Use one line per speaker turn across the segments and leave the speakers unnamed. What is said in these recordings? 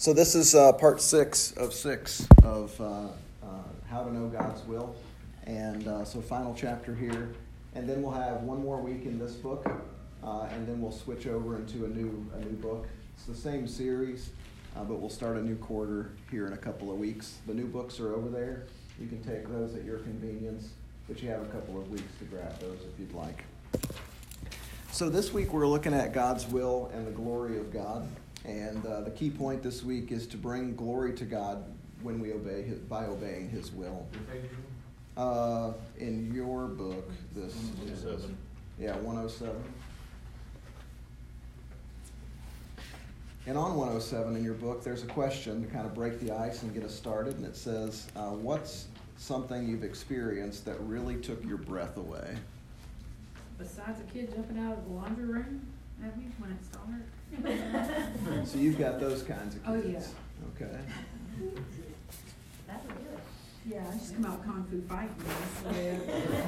So, this is uh, part six of six of uh, uh, how to know God's will. And uh, so, final chapter here. And then we'll have one more week in this book, uh, and then we'll switch over into a new, a new book. It's the same series, uh, but we'll start a new quarter here in a couple of weeks. The new books are over there. You can take those at your convenience, but you have a couple of weeks to grab those if you'd like. So, this week we're looking at God's will and the glory of God. And uh, the key point this week is to bring glory to God when we obey his, by obeying His will. Uh, in your book, this is yeah 107. And on 107 in your book, there's a question to kind of break the ice and get us started, and it says, uh, "What's something you've experienced that really took your breath away?"
Besides a kid jumping out of the laundry room at me when it started.
So you've got those kinds of
Oh,
kids. Okay.
That's good.
Yeah, I just come out kung fu fighting.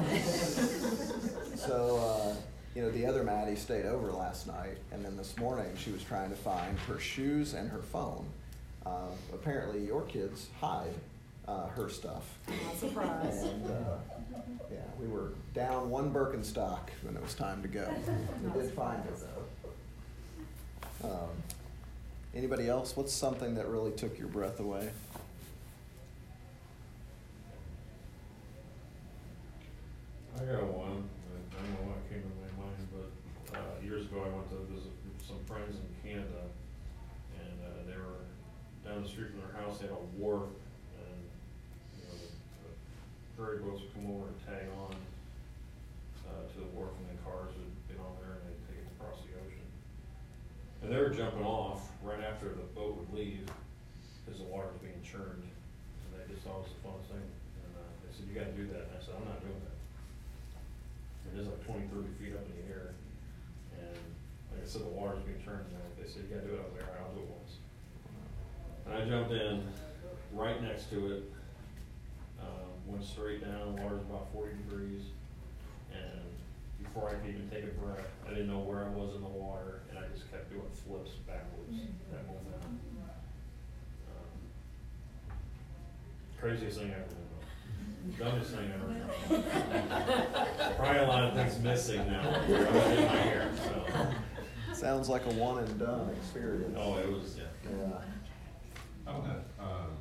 that's
So, uh, you know, the other Maddie stayed over last night, and then this morning she was trying to find her shoes and her phone. Uh, apparently, your kids hide uh, her stuff.
Not surprised.
And uh, yeah, we were down one Birkenstock when it was time to go. We did find her though. Um, anybody else? What's something that really took your breath away?
I got one, I don't know what came to my mind, but, uh, years ago I went to visit some friends in Canada. And, uh, they were down the street from their house, they had a wharf, and, you know, the, the ferry boats would come over and tag on, uh, to the wharf, and the cars would get on there and they'd take it across the ocean. And they were jumping off right after the boat would leave, cause the water was being churned, and they just thought it was the funnest thing. And, uh, they said, you gotta do that, and I said, I'm not doing that. And it is like 20, 30 feet up in the air, and like I said, the water's being turned, and they said, you gotta do it, I was like, all right, I'll do it once. And I jumped in, right next to it, um, went straight down, water's about forty degrees, and before I could even take a breath, I didn't know where I was in the water, and I just kept doing flips backwards, that whole time. Um, Craziest thing I ever done, dumbest thing I ever done. Probably a lot of things missing now, I was in my hair, so,
Sounds like a one and done experience.
oh, it was, yeah.
Yeah.
How about that, um,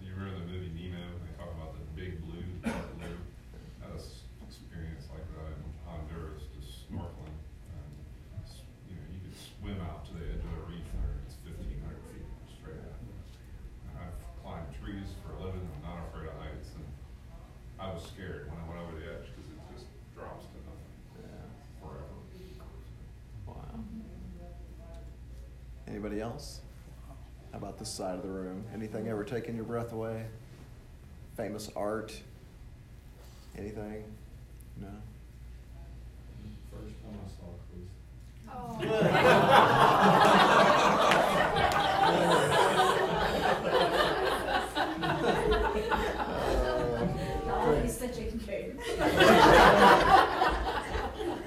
you remember the movie Nemo, they talk about the big blue, dark blue? I had this experience like that in Honduras, just snorkeling. and s- You know, you could swim out to the edge of the reef there, it's fifteen hundred feet straight out. And I've climbed trees for a living, I'm not afraid of heights, and I was scared when I went over the edge, cause it just drops to nothing
Yeah.
forever.
Wow. Anybody else? How about this side of the room? Anything ever taken your breath away? Famous art? Anything? No?
First time I saw Chris.
Oh,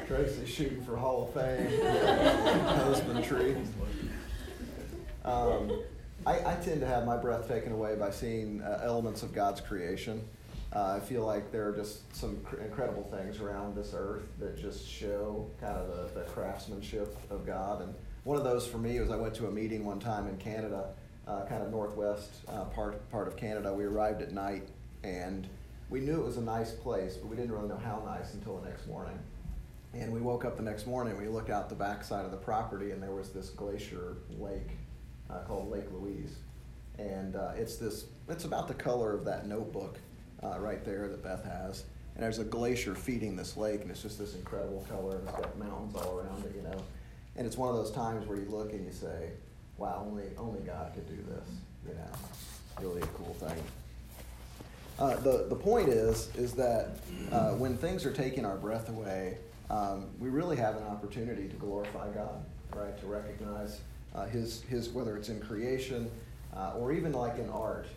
Tracy shooting for Hall of Fame, husbandry. Um, I, I tend to have my breath taken away by seeing uh, elements of God's creation. Uh, I feel like there are just some cr- incredible things around this earth that just show kind of the, the craftsmanship of God. And one of those for me was I went to a meeting one time in Canada, uh, kind of northwest uh, part part of Canada. We arrived at night, and we knew it was a nice place, but we didn't really know how nice until the next morning. And we woke up the next morning, we looked out the backside of the property, and there was this glacier lake uh, called Lake Louise. And uh, it's this, it's about the color of that notebook uh, right there that Beth has. And there's a glacier feeding this lake, and it's just this incredible color, and it's got mountains all around it, you know. And it's one of those times where you look and you say, wow, only, only God could do this, you know. It's really a cool thing. Uh, the, the point is, is that uh, when things are taking our breath away, um, we really have an opportunity to glorify God, right? To recognize uh, his, his, whether it's in creation uh, or even like in art.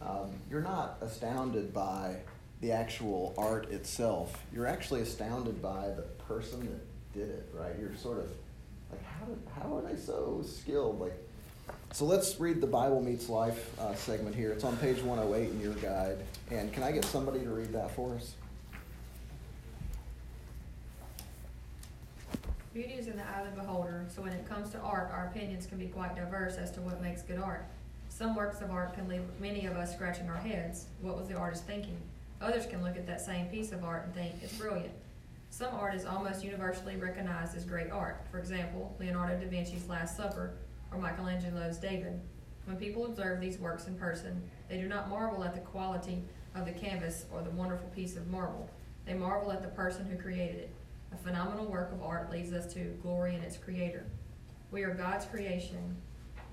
Um, you're not astounded by the actual art itself. You're actually astounded by the person that did it, right? You're sort of like, how, did, how are they so skilled? Like, So let's read the Bible Meets Life uh, segment here. It's on page 108 in your guide. And can I get somebody to read that for us?
Beauty is in the eye of the beholder, so when it comes to art, our opinions can be quite diverse as to what makes good art. Some works of art can leave many of us scratching our heads. What was the artist thinking? Others can look at that same piece of art and think it's brilliant. Some art is almost universally recognized as great art. For example, Leonardo da Vinci's Last Supper or Michelangelo's David. When people observe these works in person, they do not marvel at the quality of the canvas or the wonderful piece of marble. They marvel at the person who created it. A phenomenal work of art leads us to glory in its creator. We are God's creation,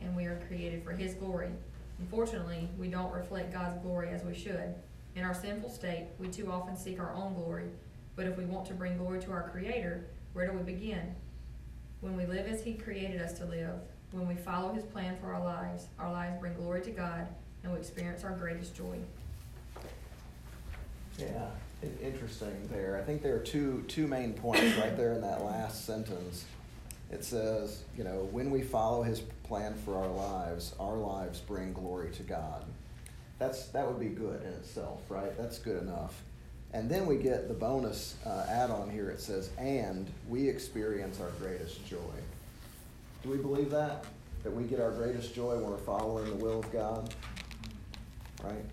and we are created for His glory. Unfortunately, we don't reflect God's glory as we should. In our sinful state, we too often seek our own glory. But if we want to bring glory to our Creator, where do we begin? When we live as He created us to live, when we follow His plan for our lives, our lives bring glory to God, and we experience our greatest joy.
Yeah, interesting there. I think there are two two main points right there in that last sentence. It says, you know, when we follow His plan for our lives, our lives bring glory to God. That's that would be good in itself, right? That's good enough. And then we get the bonus uh, add-on here. It says, and we experience our greatest joy. Do we believe that? That we get our greatest joy when we're following the will of God, right?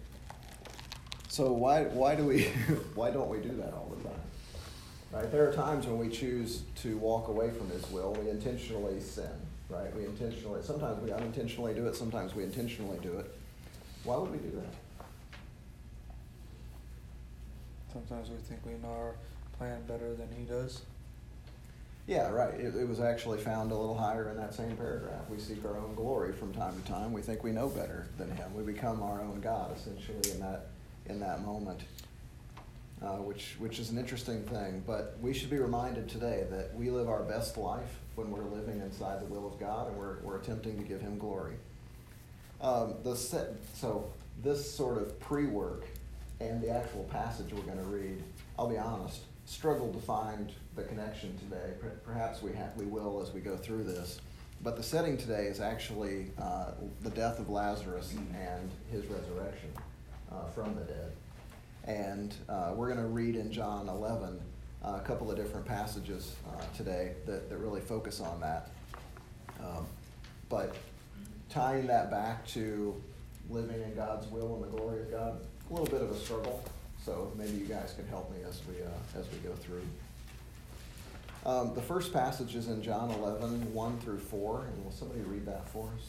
So why why do we why don't we do that all the time? Right? There are times when we choose to walk away from His will. We intentionally sin. Right? We intentionally. Sometimes we unintentionally do it. Sometimes we intentionally do it. Why would we do that?
Sometimes we think we know our plan better than he does.
Yeah, right. It, it was actually found a little higher in that same paragraph. We seek our own glory from time to time. We think we know better than Him. We become our own God, essentially, in that in that moment, uh, which which is an interesting thing. But we should be reminded today that we live our best life when we're living inside the will of God and we're we're attempting to give Him glory. Um, the set, so this sort of pre-work and the actual passage we're going to read, I'll be honest, struggled to find the connection today. Perhaps we ha- we will as we go through this. But the setting today is actually uh, the death of Lazarus and his resurrection uh, from the dead. And uh, we're going to read in John 11 uh, a couple of different passages uh, today that, that really focus on that. Um, but tying that back to living in God's will and the glory of God, a little bit of a struggle. So maybe you guys can help me as we uh, as we go through. Um, the first passage is in John 11, 1 through 4. And will somebody read that for us?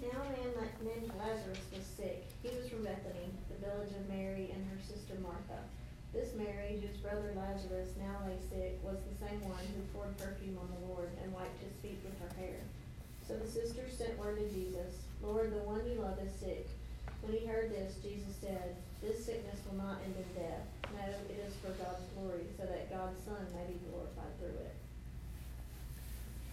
Now a man named Lazarus was sick. He was from Bethany, the village of Mary and her sister Martha. This Mary, whose brother Lazarus now lay sick, was the same one who poured perfume on the Lord and wiped his feet with her hair. So the sisters sent word to Jesus, Lord, the one you love is sick. When he heard this, Jesus said, This sickness will not end in death. No, it is for God's glory, so that God's Son may be glorified through it.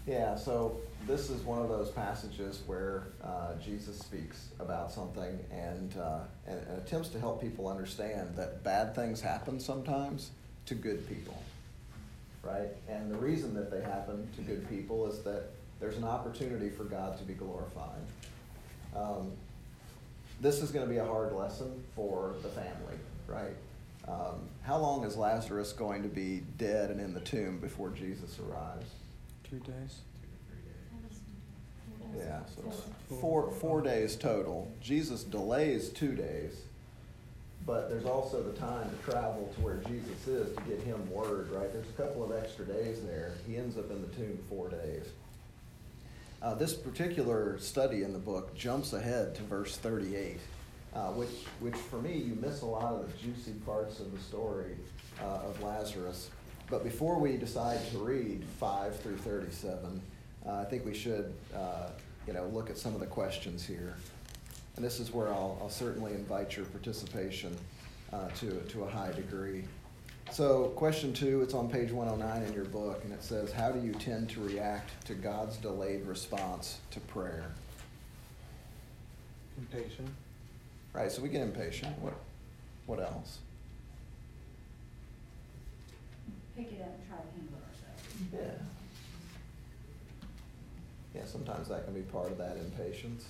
Yeah, so this is one of those passages where uh, Jesus speaks about something and, uh, and, and attempts to help people understand that bad things happen sometimes to good people, right? And the reason that they happen to good people is that there's an opportunity for God to be glorified. Um, this is going to be a hard lesson for the family, right? Um, how long is Lazarus going to be dead and in the tomb before Jesus arrives?
Three days.
Yeah, so it's four, four days total. Jesus delays two days, but there's also the time to travel to where Jesus is to get him word, right? There's a couple of extra days there. He ends up in the tomb four days. Uh, this particular study in the book jumps ahead to verse 38, uh, which, which for me, you miss a lot of the juicy parts of the story uh, of Lazarus. But before we decide to read 5 through 37, uh, I think we should, uh, you know, look at some of the questions here. And this is where I'll, I'll certainly invite your participation uh, to, to a high degree. So, question two, it's on page 109 in your book, and it says, How do you tend to react to God's delayed response to prayer?
Impatient.
Right, so we get impatient. What, what else?
Pick it up and try to handle it ourselves.
Yeah. Yeah, sometimes that can be part of that impatience.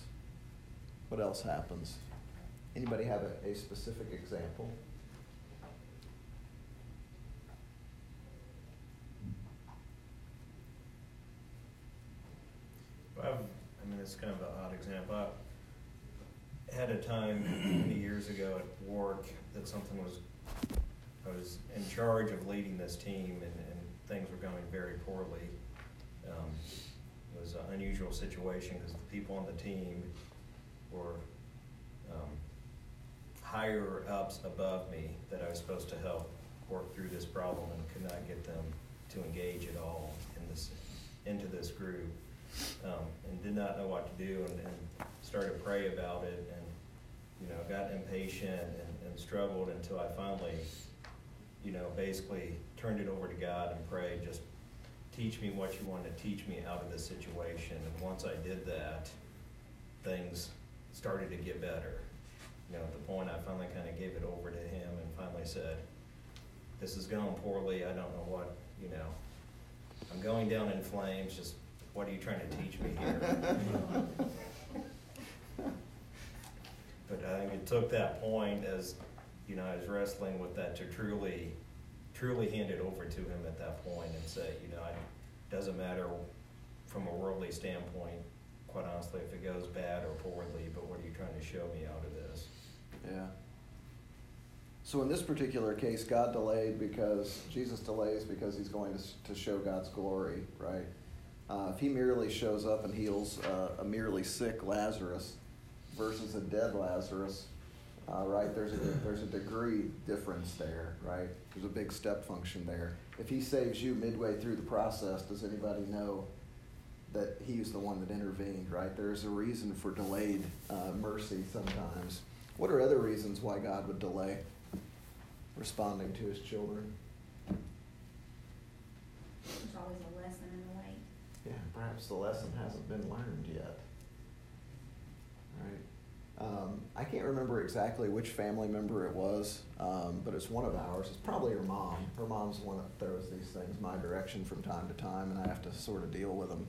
What else happens? Anybody have a, a specific example?
I've, I mean, it's kind of an odd example. I had a time many years ago at work that something was, I was in charge of leading this team and, and things were going very poorly. Um, it was an unusual situation because the people on the team were um, higher ups above me that I was supposed to help work through this problem and could not get them to engage at all in this, into this group um, and did not know what to do and, and started to pray about it and you know got impatient and, and struggled until I finally you know basically turned it over to God and prayed just teach me what you want to teach me out of this situation. And once I did that things started to get better. You know at the point I finally kind of gave it over to him and finally said this is going poorly. I don't know what you know I'm going down in flames. Just what are you trying to teach me here? but I think it took that point as, you know, I was wrestling with that to truly, truly hand it over to him at that point and say, you know, it doesn't matter from a worldly standpoint, quite honestly, if it goes bad or poorly, but what are you trying to show me out of this?
Yeah. So in this particular case, God delayed because Jesus delays because he's going to, to show God's glory, right? Uh, if he merely shows up and heals uh, a merely sick Lazarus versus a dead Lazarus, uh, right? There's a there's a degree difference there, right? There's a big step function there. If he saves you midway through the process, does anybody know that he's the one that intervened, right? There's a reason for delayed uh, mercy sometimes. What are other reasons why God would delay responding to his children?
There's always a lesson in the way.
Yeah, perhaps the lesson hasn't been learned yet. Right. Um, I can't remember exactly which family member it was, um, but it's one of ours. It's probably her mom. Her mom's the one that throws these things my direction from time to time, and I have to sort of deal with them.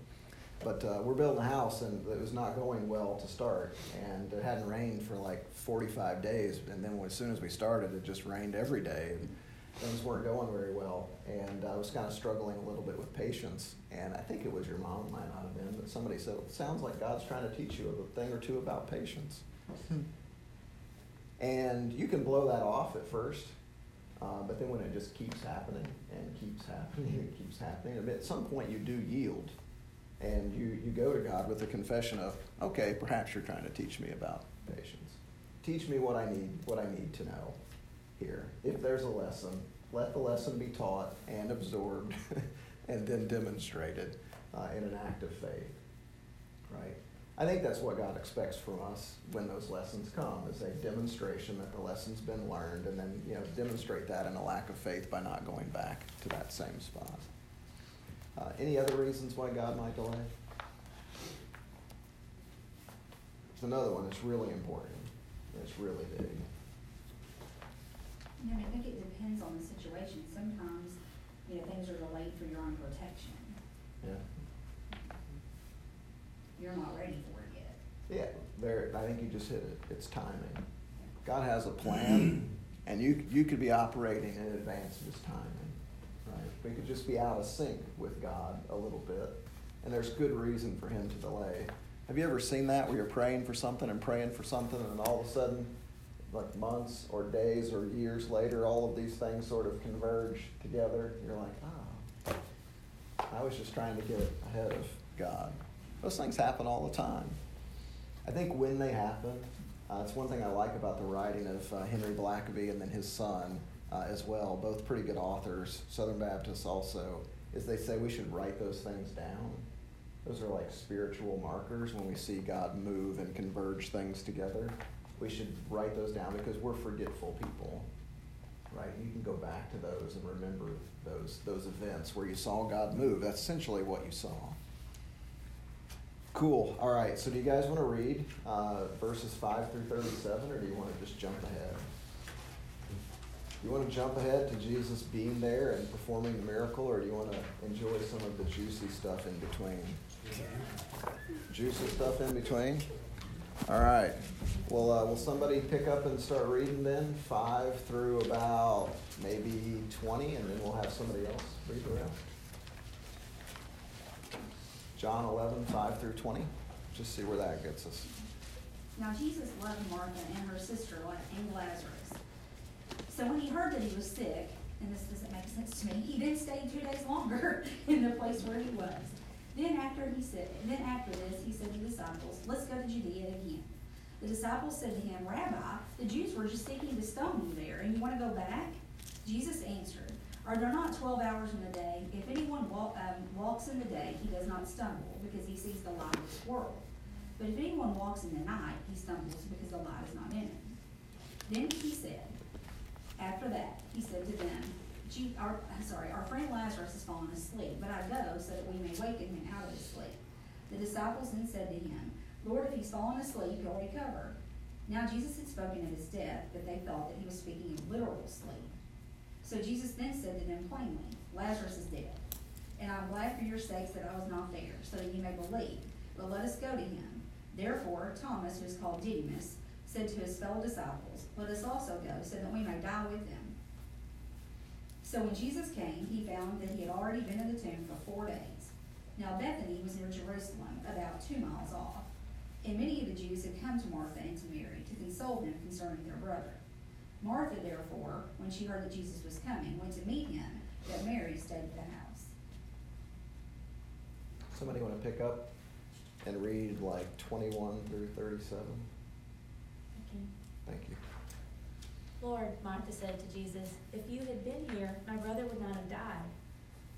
But uh, we're building a house, and it was not going well to start, and it hadn't rained for like 45 days. And then as soon as we started, it just rained every day, and things weren't going very well. And I was kind of struggling a little bit with patience. And I think it was your mom, might not have been, but somebody said, "It sounds like God's trying to teach you a thing or two about patience." And you can blow that off at first, uh, but then when it just keeps happening and keeps happening and keeps happening, at some point you do yield. And you, you go to God with a confession of, okay, perhaps you're trying to teach me about patience. Teach me what I need, what I need to know here. If there's a lesson, let the lesson be taught and absorbed and then demonstrated uh, in an act of faith. Right? I think that's what God expects from us when those lessons come, is a demonstration that the lesson's been learned, and then you know demonstrate that in a lack of faith by not going back to that same spot. Uh, any other reasons why God might delay? There's another one that's really important. It's really big.
You I think it depends on the situation. Sometimes, you know, things are delayed for your own protection.
Yeah.
You're not ready for it yet.
Yeah, there. I think you just hit it. It's timing. God has a plan, and you you could be operating in advance of His timing. Right? We could just be out of sync with God a little bit, and there's good reason for Him to delay. Have you ever seen that where you're praying for something and praying for something, and all of a sudden, like months or days or years later, all of these things sort of converge together? You're like, oh, I was just trying to get ahead of God. Those things happen all the time. I think when they happen, uh, it's one thing I like about the writing of uh, Henry Blackaby and then his son uh, as well, both pretty good authors, Southern Baptists also, is they say we should write those things down. Those are like spiritual markers when we see God move and converge things together. We should write those down because we're forgetful people, right? You can go back to those and remember those those events where you saw God move. That's essentially what you saw. Cool. All right. So, do you guys want to read uh, verses 5 through 37, or do you want to just jump ahead? You want to jump ahead to Jesus being there and performing the miracle, or do you want to enjoy some of the juicy stuff in between? Juicy stuff in between. All right. Well, uh, will somebody pick up and start reading then? Five through about maybe 20, and then we'll have somebody else read around. John 11, 5 through 20. Just see where that gets us.
Now Jesus loved Martha and her sister and Lazarus. So when he heard that he was sick, and this doesn't make sense to me, he then stayed two days longer in the place where he was. Then after he said, then after this, he said to the disciples, "Let's go to Judea again." The disciples said to him, "Rabbi, the Jews were just seeking to stone you there, and you want to go back?" Jesus answered, "Are there not twelve hours in the day? If anyone walk, um, walks in the day, he does not stumble, because he sees the light of this world." But if anyone walks in the night, he stumbles because the light is not in him. Then he said, after that, he said to them, Our, sorry, our friend Lazarus has fallen asleep, but I go so that we may waken him out of his sleep. The disciples then said to him, Lord, if he's fallen asleep, he'll recover. Now Jesus had spoken of his death, but they thought that he was speaking of literal sleep. So Jesus then said to them plainly, Lazarus is dead, and I'm glad for your sakes that I was not there, so that you may believe. But let us go to him. Therefore, Thomas, who is called Didymus, said to his fellow disciples, Let us also go, so that we may die with him. So when Jesus came, he found that he had already been in the tomb for four days. Now Bethany was near Jerusalem, about two miles off. And many of the Jews had come to Martha and to Mary to console them concerning their brother. Martha, therefore, when she heard that Jesus was coming, went to meet him, but Mary stayed at the house.
Somebody want to pick up and read like 21 through 37?
Okay.
Thank you.
Lord, Martha said to Jesus, if you had been here, my brother would not have died.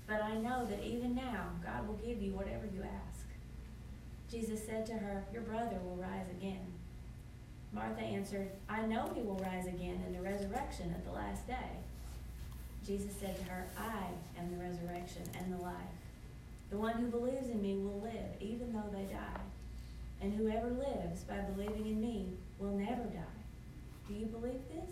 But I know that even now God will give you whatever you ask. Jesus said to her, Your brother will rise again. Martha answered, I know he will rise again in the resurrection at the last day. Jesus said to her, I am the resurrection and the life. The one who believes in me will live, even though they die. And whoever lives by believing in me will never die. Do you believe this?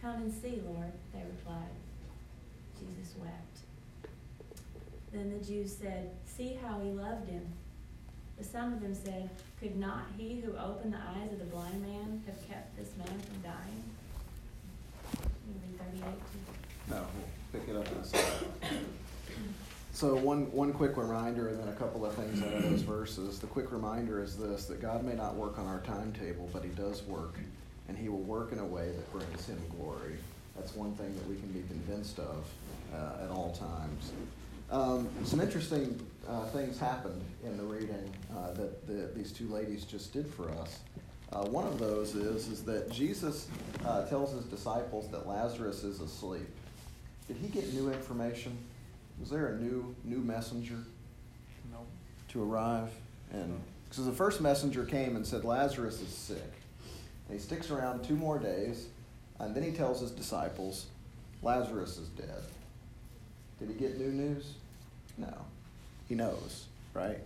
Come and see, Lord, they replied. Jesus wept. Then the Jews said, See how he loved him. But some of them said, Could not he who opened the eyes of the blind man have kept this man from dying? You read 38 too.
No, we'll pick it up in a second. So one, one quick reminder and then a couple of things out of those verses. The quick reminder is this, that God may not work on our timetable, but he does work, and he will work in a way that brings him glory. That's one thing that we can be convinced of uh, at all times. Um, some interesting uh, things happened in the reading uh, that the, these two ladies just did for us. Uh, one of those is, is that Jesus uh, tells his disciples that Lazarus is asleep. Did he get new information? Was there a new new messenger
Nope.
to arrive? And because the first messenger came and said Lazarus is sick, and he sticks around two more days, and then he tells his disciples Lazarus is dead. Did he get new news? No, he knows, right?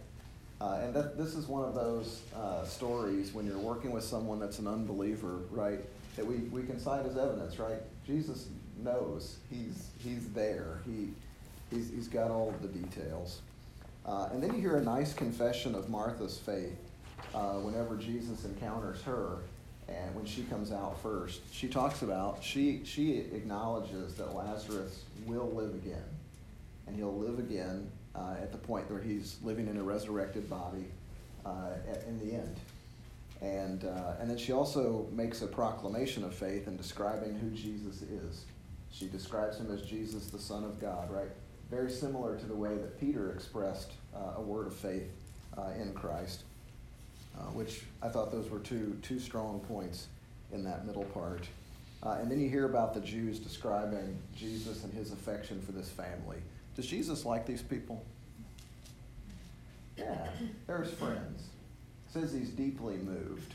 Uh, and that, this is one of those uh, stories when you're working with someone that's an unbeliever, right? That we, we can cite as evidence, right? Jesus knows. He's, he's there. He, he's, he's got all of the details. Uh, and then you hear a nice confession of Martha's faith uh, whenever Jesus encounters her and when she comes out first. She talks about, she, she acknowledges that Lazarus will live again. And he'll live again uh, at the point where he's living in a resurrected body uh, at, in the end. And, uh, and then she also makes a proclamation of faith in describing who Jesus is. She describes him as Jesus, the Son of God, right? Very similar to the way that Peter expressed uh, a word of faith uh, in Christ, uh, which I thought those were two, two strong points in that middle part. Uh, and then you hear about the Jews describing Jesus and his affection for this family. Does Jesus like these people? Yeah, there's friends. says he's deeply moved.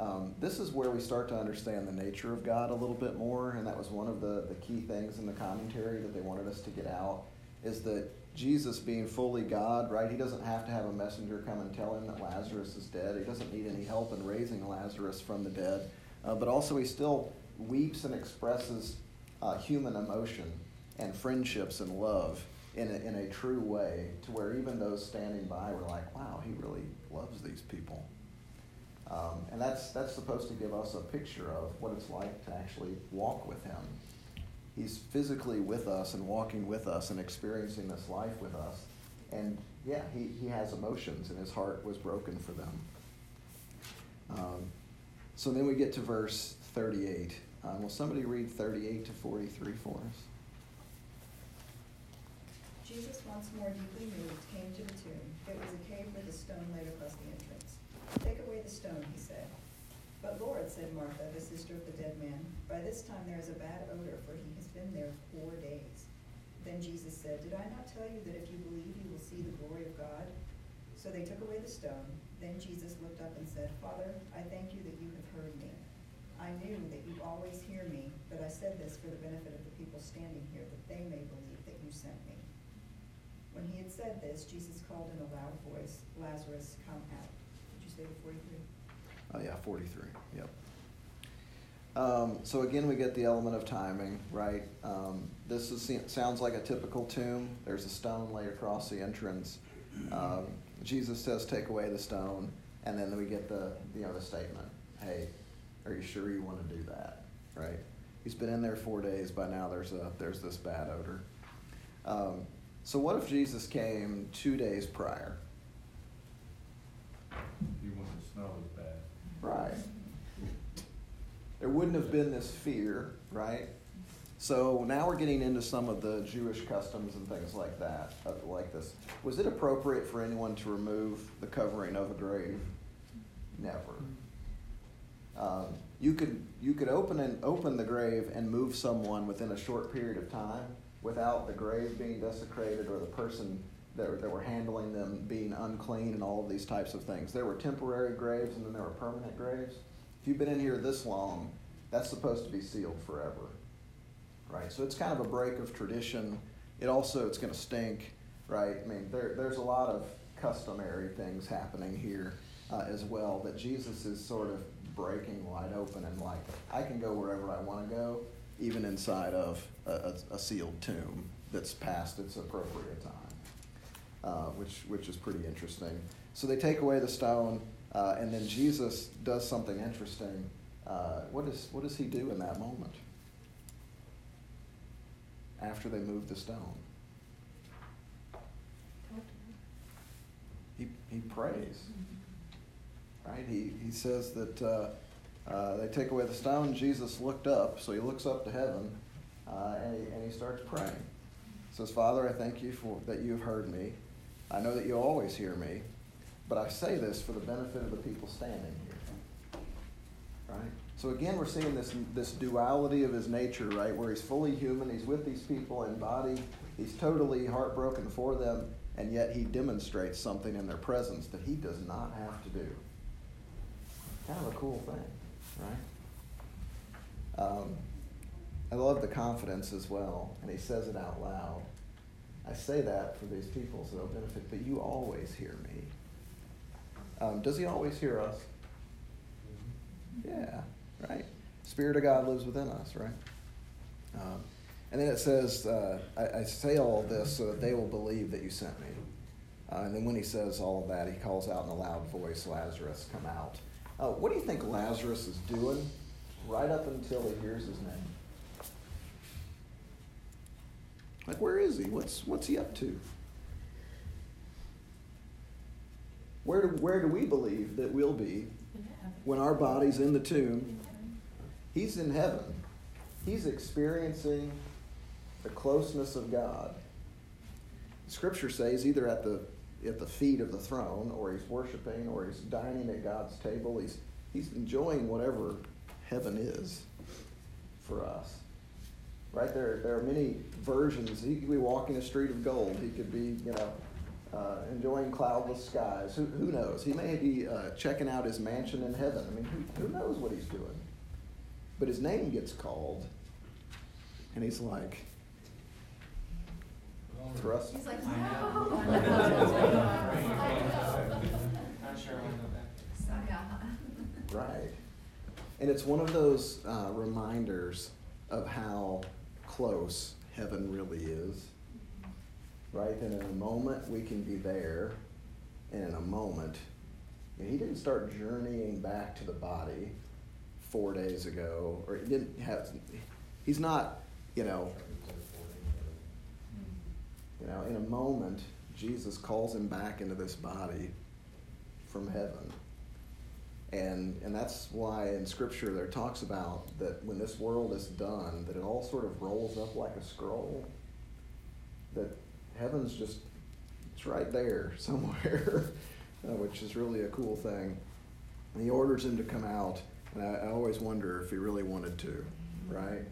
Um, this is where we start to understand the nature of God a little bit more, and that was one of the, the key things in the commentary that they wanted us to get out, is that Jesus being fully God, right, he doesn't have to have a messenger come and tell him that Lazarus is dead. He doesn't need any help in raising Lazarus from the dead. Uh, but also he still weeps and expresses uh, human emotion and friendships and love in a, in a true way to where even those standing by were like, wow, he really loves these people. Um, and that's, that's supposed to give us a picture of what it's like to actually walk with him. He's physically with us and walking with us and experiencing this life with us. And yeah, he, he has emotions, and his heart was broken for them. Um, so then we get to verse 38. Um, will somebody read 38 to 43 for us?
Jesus, once more deeply moved, came to the tomb. It was a cave with a stone laid across the entrance. Take away the stone, he said. But Lord, said Martha, the sister of the dead man, by this time there is a bad odor, for he has been there four days. Then Jesus said, Did I not tell you that if you believe, you will see the glory of God? So they took away the stone. Then Jesus looked up and said, Father, I thank you that you have heard me. I knew that you always hear me, but I said this for the benefit of the people standing here, that they may believe that you sent me. When he had said this, Jesus called in a loud voice, Lazarus, come out. Did you say the 43?
Oh, yeah, 43. Yep. Um, so again, we get the element of timing, right? Um, this is, sounds like a typical tomb. There's a stone laid across the entrance. Um, Jesus says, "Take away the stone," and then we get the you know the statement, "Hey, are you sure you want to do that?" Right? He's been in there four days. By now, there's a there's this bad odor. Um, so what if Jesus came two days prior?
You want to smell as bad.
Right. There wouldn't have been this fear, right? So now we're getting into some of the Jewish customs and things like that, uh, like this. Was it appropriate for anyone to remove the covering of a grave? Never. Um, you could you could open and open the grave and move someone within a short period of time without the grave being desecrated or the person that, that were handling them being unclean and all of these types of things. There were temporary graves and then there were permanent graves. If you've been in here this long, that's supposed to be sealed forever. Right? So it's kind of a break of tradition. It also it's going to stink, right? I mean, there, there's a lot of customary things happening here uh, as well that Jesus is sort of breaking wide open and like I can go wherever I want to go even inside of a, a, a sealed tomb that's past its appropriate time, uh, which, which is pretty interesting. So they take away the stone, uh, and then Jesus does something interesting. Uh, what, is, what does he do in that moment? After they move the stone, he, he prays. Right? He, he says that uh, uh, they take away the stone. Jesus looked up, so he looks up to heaven, uh, and, he, and he starts praying. He says, Father, I thank you for that you have heard me. I know that you always hear me, but I say this for the benefit of the people standing here. Right? So again, we're seeing this this duality of his nature, right? Where he's fully human, he's with these people in body, he's totally heartbroken for them, and yet he demonstrates something in their presence that he does not have to do. Kind of a cool thing right? Um, I love the confidence as well, and he says it out loud. I say that for these people so they'll benefit, but you always hear me. Um, does he always hear us? Yeah, right? Spirit of God lives within us, right? Um, and then it says, uh, I, I, say all this so that they will believe that you sent me. Uh, and then when he says all of that, he calls out in a loud voice, Lazarus, come out. Uh, what do you think Lazarus is doing right up until he hears his name? Like, where is he? What's, what's he up to? Where do, where do we believe that we'll be when our body's in the tomb, he's in heaven. He's experiencing the closeness of God. Scripture says either at the at the feet of the throne, or he's worshiping, or he's dining at God's table. He's he's enjoying whatever heaven is for us. Right there, there are many versions. He could be walking a street of gold. He could be, you know, uh, enjoying cloudless skies. Who, who knows? He may be uh, checking out his mansion in heaven. I mean, who, who knows what he's doing? But his name gets called, and he's like, thrust.
He's like, no.
I know. Not sure I want to go back.
Right. And it's one of those uh, reminders of how close heaven really is. Right? And in a moment, we can be there. And in a moment, he didn't start journeying back to the body four days ago, or he didn't have, he's not, you know, you know, in a moment, Jesus calls him back into this body from heaven. And, and that's why in Scripture there talks about that when this world is done, that it all sort of rolls up like a scroll. That heaven's just, it's right there somewhere, uh, which is really a cool thing. And he orders him to come out, and I, I always wonder if he really wanted to, right?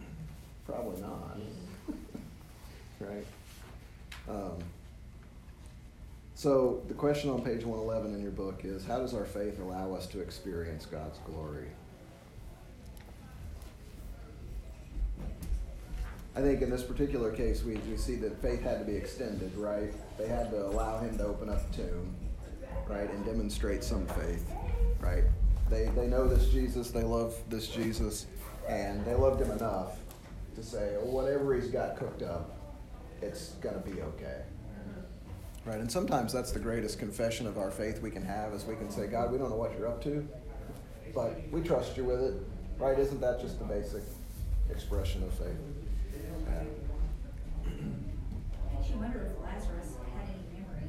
Probably not. right? Um, so the question on page 111 in your book is how does our faith allow us to experience God's glory? I think in this particular case, we, we see that faith had to be extended, right? They had to allow him to open up the tomb, right, and demonstrate some faith, right? They, they know this Jesus, they love this Jesus, and they loved him enough to say, whatever he's got cooked up, it's going to be okay. Right, and sometimes that's the greatest confession of our faith we can have is we can say, God, we don't know what you're up to, but we trust you with it. Right? Isn't that just the basic expression of faith? Yeah.
Makes you wonder if Lazarus had any memory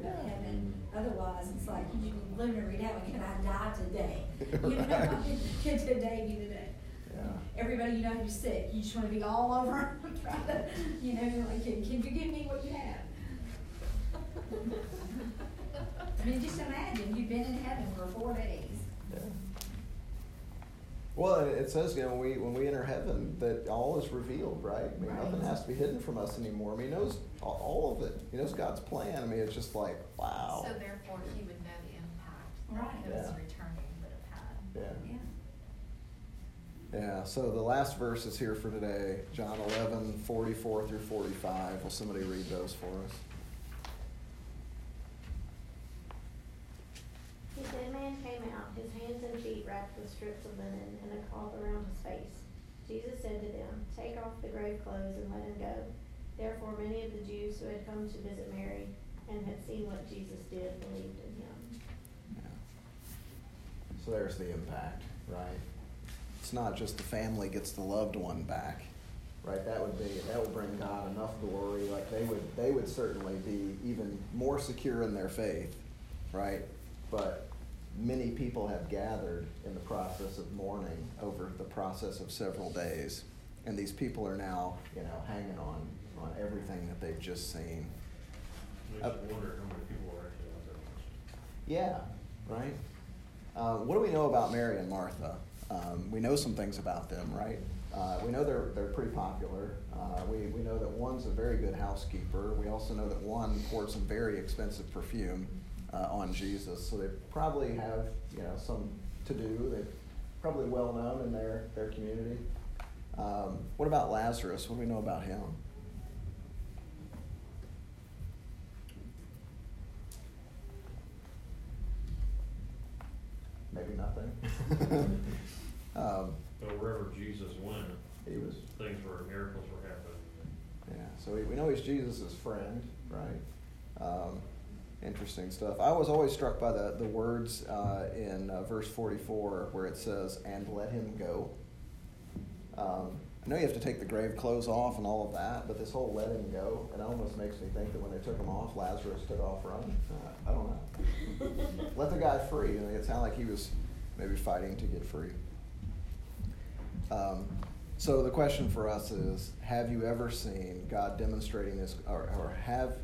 of heaven. Otherwise, it's like you can live every day. Can I die today? You know, can today be the day?
Yeah.
Everybody you know who's sick, you just want to be all over. you know, like, can, can you give me what you have? I mean, just imagine you've been in heaven for four days.
Yeah. Well, it it says, you know, when we when we enter heaven, that all is revealed, right? I mean, nothing has to be hidden from us anymore. I mean, he knows all- all of it. He knows God's plan. I mean, it's just like, wow.
So therefore, he would know the impact
Right.
that his
Yeah.
returning would have had.
Yeah.
Yeah.
Yeah, so the last verse is here for today, John 11, 44 through 45. Will somebody read those for us?
The dead man came out, his hands and feet wrapped with strips of linen and a cloth around his face. Jesus said to them, Take off the grave clothes and let him go. Therefore, many of the Jews who had come to visit Mary and had seen what Jesus did believed in him.
Yeah. So there's the impact, right? It's not just the family gets the loved one back, right? That would be that would bring God enough glory. Like they would they would certainly be even more secure in their faith, right? But many people have gathered in the process of mourning over the process of several days, and these people are now you know hanging on on everything that they've just seen. Uh,
wonder how many people are actually out there.
Yeah, right. Uh, what do we know about Mary and Martha? Um, we know some things about them, right? Uh, we know they're they're pretty popular. Uh, we we know that one's a very good housekeeper. We also know that one poured some very expensive perfume uh, on Jesus. So they probably have you know some to do. They're probably well known in their their community. Um, what about Lazarus? What do we know about him? Maybe nothing. um,
But wherever Jesus went,
he was
things were, miracles were happening.
Yeah, so we, we know he's Jesus' friend, right? Um, interesting stuff. I was always struck by the, the words uh, in uh, verse 44 where it says, and let him go. Um, I know you have to take the grave clothes off and all of that, but this whole let him go, it almost makes me think that when they took him off, Lazarus took off running. Uh, I don't know. let the guy free. I mean, it sounded like he was maybe fighting to get free. Um, so the question for us is: Have you ever seen God demonstrating this, or, or have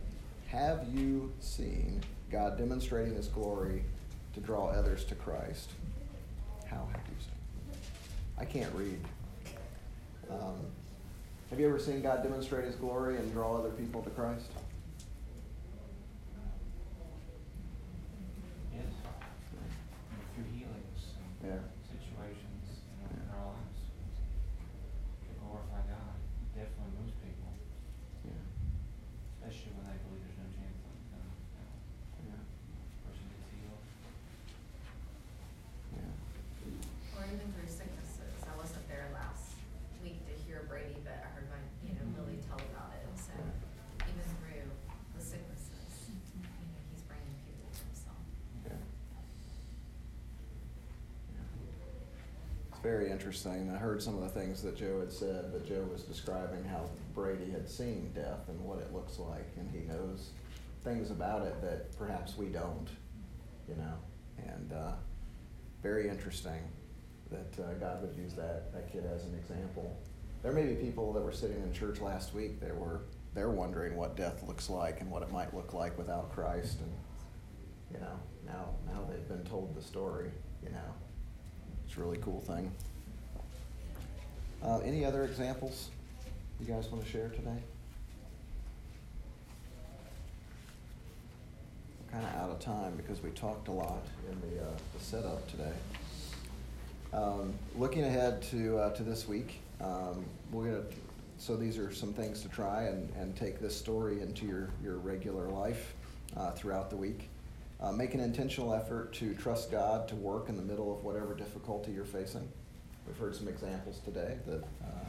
have you seen God demonstrating His glory to draw others to Christ? How have you seen? I can't read. Um, have you ever seen God demonstrate His glory and draw other people to Christ?
Yes. Through healings
Yeah.
and situations, you know, in our lives. To glorify God, definitely moves people,
Yeah.
especially when they believe there's no chance of, uh, you know,
Yeah.
person gets healed.
Yeah.
Or even through sicknesses. I wasn't there last week to hear Brady, but I heard my, you know, Lily tell about it. So even through the sicknesses, you know, he's bringing people to himself.
Yeah. It's very interesting. I heard some of the things that Joe had said, that Joe was describing how Brady had seen death and what it looks like, and he knows things about it that perhaps we don't, you know. And uh, very interesting that uh, God would use that, that kid as an example. There may be people that were sitting in church last week that were they're wondering what death looks like and what it might look like without Christ, and you know now now they've been told the story. You know, it's a really cool thing. Uh, any other examples you guys want to share today? Kind of out of time because we talked a lot in the, uh, the setup today. Um, looking ahead to, uh, to this week, um, we're gonna, so these are some things to try and, and take this story into your, your regular life uh, throughout the week. Uh, make an intentional effort to trust God to work in the middle of whatever difficulty you're facing. We've heard some examples today that uh,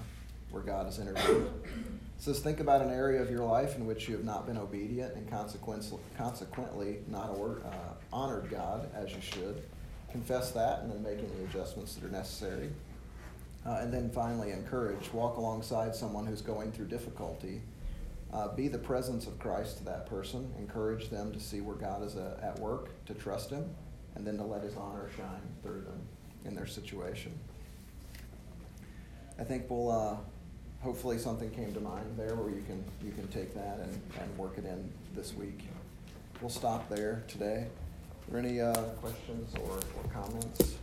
where God has intervened. It says think about an area of your life in which you have not been obedient and consequently, not or, uh, honored God as you should. Confess that and then make any adjustments that are necessary. Uh, and then finally, encourage. Walk alongside someone who's going through difficulty. Uh, be the presence of Christ to that person. Encourage them to see where God is uh, at work, to trust Him, and then to let His honor shine through them in their situation. I think we'll. Uh, hopefully, something came to mind there where you can you can take that and, and work it in this week. We'll stop there today. Are there any uh, questions or, or comments?